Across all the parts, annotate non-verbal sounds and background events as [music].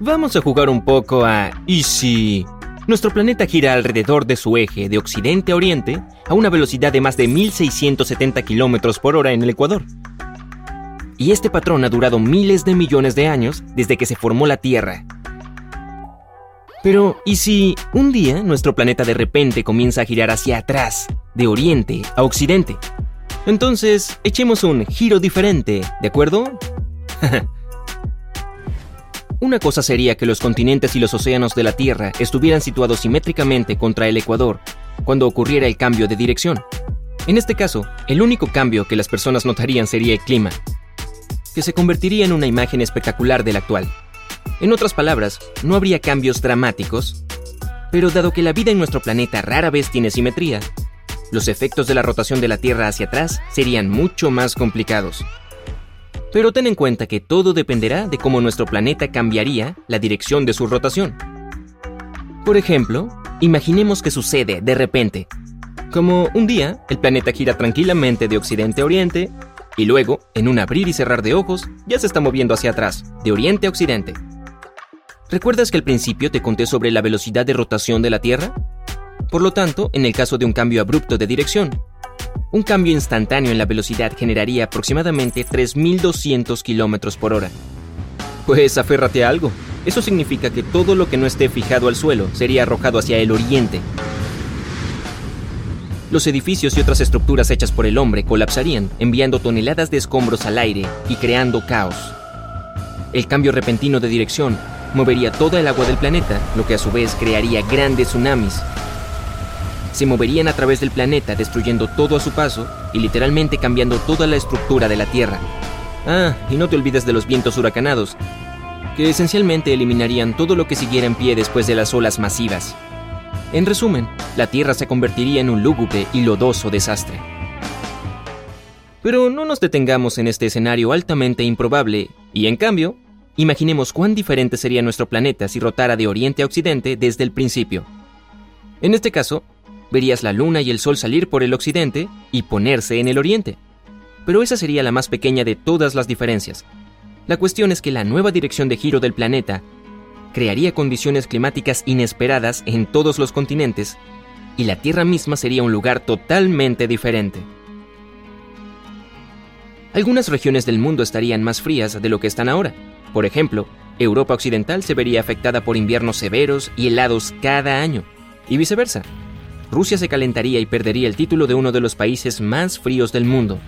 Vamos a jugar un poco a ¿y si nuestro planeta gira alrededor de su eje de occidente a oriente a una velocidad de más de 1670 km por hora en el Ecuador? Y este patrón ha durado miles de millones de años desde que se formó la Tierra. Pero, ¿y si un día nuestro planeta de repente comienza a girar hacia atrás, de oriente a occidente? Entonces, echemos un giro diferente, ¿de acuerdo? [laughs] Una cosa sería que los continentes y los océanos de la Tierra estuvieran situados simétricamente contra el ecuador cuando ocurriera el cambio de dirección. En este caso, el único cambio que las personas notarían sería el clima, que se convertiría en una imagen espectacular del actual. En otras palabras, no habría cambios dramáticos, pero dado que la vida en nuestro planeta rara vez tiene simetría, los efectos de la rotación de la Tierra hacia atrás serían mucho más complicados. Pero ten en cuenta que todo dependerá de cómo nuestro planeta cambiaría la dirección de su rotación. Por ejemplo, imaginemos que sucede de repente. Como un día, el planeta gira tranquilamente de occidente a oriente, y luego, en un abrir y cerrar de ojos, ya se está moviendo hacia atrás, de oriente a occidente. ¿Recuerdas que al principio te conté sobre la velocidad de rotación de la Tierra? Por lo tanto, en el caso de un cambio abrupto de dirección, un cambio instantáneo en la velocidad generaría aproximadamente 3.200 km por hora. Pues aférrate a algo. Eso significa que todo lo que no esté fijado al suelo sería arrojado hacia el oriente. Los edificios y otras estructuras hechas por el hombre colapsarían, enviando toneladas de escombros al aire y creando caos. El cambio repentino de dirección movería toda el agua del planeta, lo que a su vez crearía grandes tsunamis se moverían a través del planeta destruyendo todo a su paso y literalmente cambiando toda la estructura de la Tierra. Ah, y no te olvides de los vientos huracanados, que esencialmente eliminarían todo lo que siguiera en pie después de las olas masivas. En resumen, la Tierra se convertiría en un lúgubre y lodoso desastre. Pero no nos detengamos en este escenario altamente improbable, y en cambio, imaginemos cuán diferente sería nuestro planeta si rotara de oriente a occidente desde el principio. En este caso, verías la luna y el sol salir por el occidente y ponerse en el oriente. Pero esa sería la más pequeña de todas las diferencias. La cuestión es que la nueva dirección de giro del planeta crearía condiciones climáticas inesperadas en todos los continentes y la Tierra misma sería un lugar totalmente diferente. Algunas regiones del mundo estarían más frías de lo que están ahora. Por ejemplo, Europa Occidental se vería afectada por inviernos severos y helados cada año, y viceversa. Rusia se calentaría y perdería el título de uno de los países más fríos del mundo.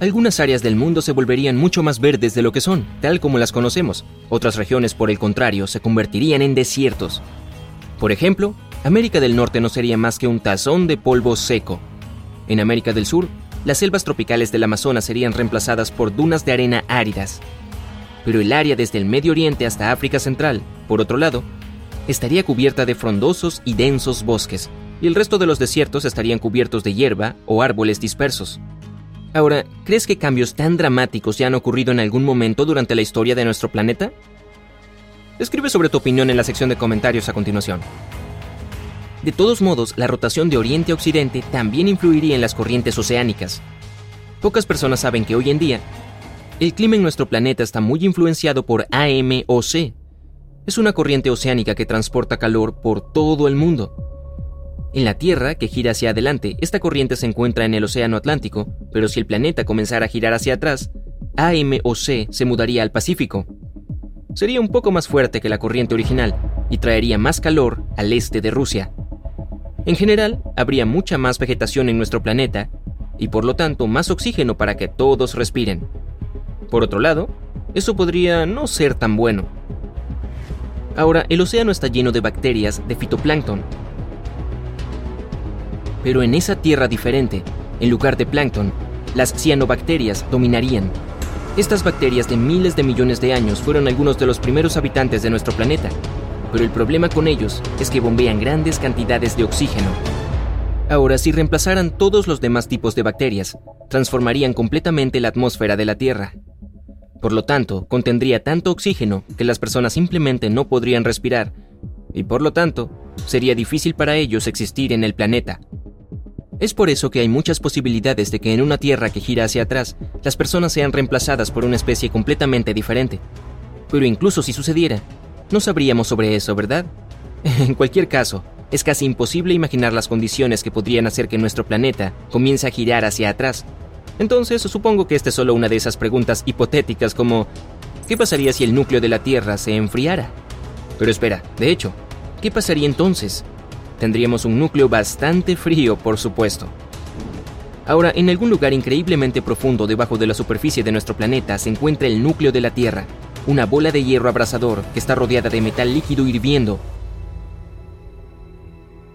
Algunas áreas del mundo se volverían mucho más verdes de lo que son, tal como las conocemos. Otras regiones, por el contrario, se convertirían en desiertos. Por ejemplo, América del Norte no sería más que un tazón de polvo seco. En América del Sur, las selvas tropicales del Amazonas serían reemplazadas por dunas de arena áridas. Pero el área desde el Medio Oriente hasta África Central, por otro lado, estaría cubierta de frondosos y densos bosques, y el resto de los desiertos estarían cubiertos de hierba o árboles dispersos. Ahora, ¿crees que cambios tan dramáticos ya han ocurrido en algún momento durante la historia de nuestro planeta? Escribe sobre tu opinión en la sección de comentarios a continuación. De todos modos, la rotación de oriente a occidente también influiría en las corrientes oceánicas. Pocas personas saben que hoy en día, el clima en nuestro planeta está muy influenciado por AMOC. Es una corriente oceánica que transporta calor por todo el mundo. En la Tierra, que gira hacia adelante, esta corriente se encuentra en el Océano Atlántico, pero si el planeta comenzara a girar hacia atrás, AMOC se mudaría al Pacífico. Sería un poco más fuerte que la corriente original y traería más calor al este de Rusia. En general, habría mucha más vegetación en nuestro planeta y por lo tanto más oxígeno para que todos respiren. Por otro lado, eso podría no ser tan bueno. Ahora, el océano está lleno de bacterias de fitoplancton, pero en esa tierra diferente, en lugar de plancton, las cianobacterias dominarían. Estas bacterias de miles de millones de años fueron algunos de los primeros habitantes de nuestro planeta, pero el problema con ellos es que bombean grandes cantidades de oxígeno. Ahora, si reemplazaran todos los demás tipos de bacterias, transformarían completamente la atmósfera de la Tierra. Por lo tanto, contendría tanto oxígeno que las personas simplemente no podrían respirar, y por lo tanto, sería difícil para ellos existir en el planeta. Es por eso que hay muchas posibilidades de que en una Tierra que gira hacia atrás, las personas sean reemplazadas por una especie completamente diferente. Pero incluso si sucediera, no sabríamos sobre eso, ¿verdad? [laughs] En cualquier caso, es casi imposible imaginar las condiciones que podrían hacer que nuestro planeta comience a girar hacia atrás. Entonces, supongo que esta es solo una de esas preguntas hipotéticas como ¿qué pasaría si el núcleo de la Tierra se enfriara? Pero espera, de hecho, ¿qué pasaría entonces? Tendríamos un núcleo bastante frío, por supuesto. Ahora, en algún lugar increíblemente profundo debajo de la superficie de nuestro planeta se encuentra el núcleo de la Tierra, una bola de hierro abrasador que está rodeada de metal líquido hirviendo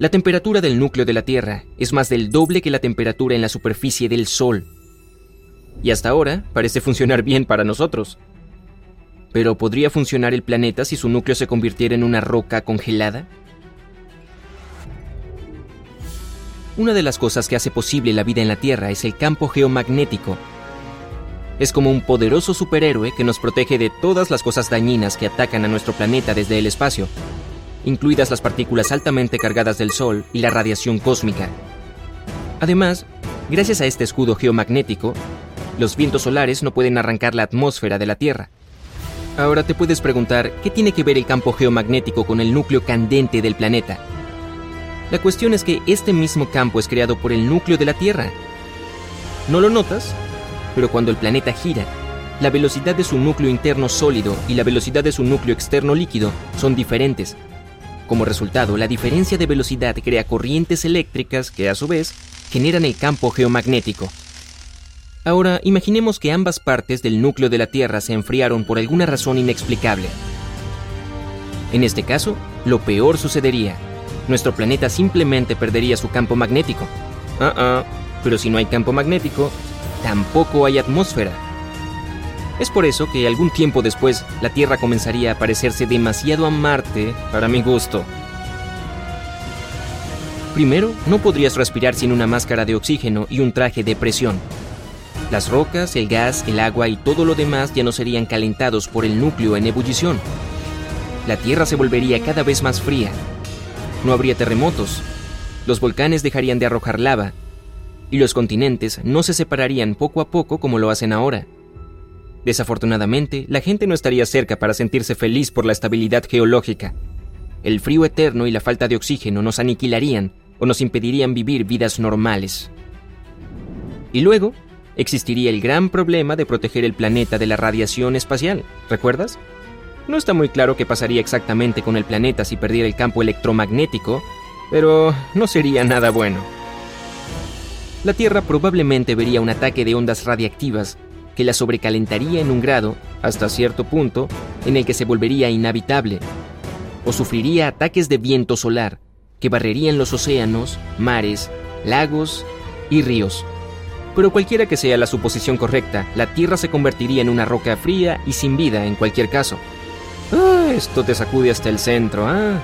la temperatura del núcleo de la Tierra es más del doble que la temperatura en la superficie del Sol. Y hasta ahora parece funcionar bien para nosotros. Pero ¿podría funcionar el planeta si su núcleo se convirtiera en una roca congelada? Una de las cosas que hace posible la vida en la Tierra es el campo geomagnético. Es como un poderoso superhéroe que nos protege de todas las cosas dañinas que atacan a nuestro planeta desde el espacio incluidas las partículas altamente cargadas del Sol y la radiación cósmica. Además, gracias a este escudo geomagnético, los vientos solares no pueden arrancar la atmósfera de la Tierra. Ahora te puedes preguntar, ¿qué tiene que ver el campo geomagnético con el núcleo candente del planeta? La cuestión es que este mismo campo es creado por el núcleo de la Tierra. ¿No lo notas? Pero cuando el planeta gira, la velocidad de su núcleo interno sólido y la velocidad de su núcleo externo líquido son diferentes, como resultado, la diferencia de velocidad crea corrientes eléctricas que a su vez generan el campo geomagnético. Ahora, imaginemos que ambas partes del núcleo de la Tierra se enfriaron por alguna razón inexplicable. En este caso, lo peor sucedería. Nuestro planeta simplemente perdería su campo magnético. Ah, ah, pero si no hay campo magnético, tampoco hay atmósfera. Es por eso que algún tiempo después la Tierra comenzaría a parecerse demasiado a Marte para mi gusto. Primero, no podrías respirar sin una máscara de oxígeno y un traje de presión. Las rocas, el gas, el agua y todo lo demás ya no serían calentados por el núcleo en ebullición. La Tierra se volvería cada vez más fría. No habría terremotos. Los volcanes dejarían de arrojar lava. Y los continentes no se separarían poco a poco como lo hacen ahora. Desafortunadamente, la gente no estaría cerca para sentirse feliz por la estabilidad geológica. El frío eterno y la falta de oxígeno nos aniquilarían o nos impedirían vivir vidas normales. Y luego, existiría el gran problema de proteger el planeta de la radiación espacial, ¿recuerdas? No está muy claro qué pasaría exactamente con el planeta si perdiera el campo electromagnético, pero no sería nada bueno. La Tierra probablemente vería un ataque de ondas radiactivas que la sobrecalentaría en un grado, hasta cierto punto, en el que se volvería inhabitable, o sufriría ataques de viento solar, que barrerían los océanos, mares, lagos y ríos. Pero cualquiera que sea la suposición correcta, la Tierra se convertiría en una roca fría y sin vida en cualquier caso. Ah, esto te sacude hasta el centro, ¿ah?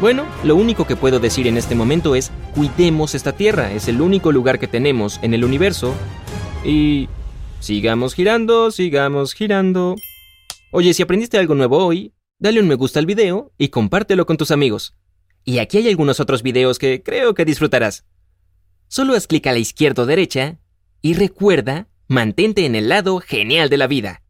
Bueno, lo único que puedo decir en este momento es, cuidemos esta Tierra, es el único lugar que tenemos en el universo. Y Sigamos girando, sigamos girando. Oye, si aprendiste algo nuevo hoy, dale un me gusta al video y compártelo con tus amigos. Y aquí hay algunos otros videos que creo que disfrutarás. Solo haz clic a la izquierda o derecha y recuerda, mantente en el lado genial de la vida.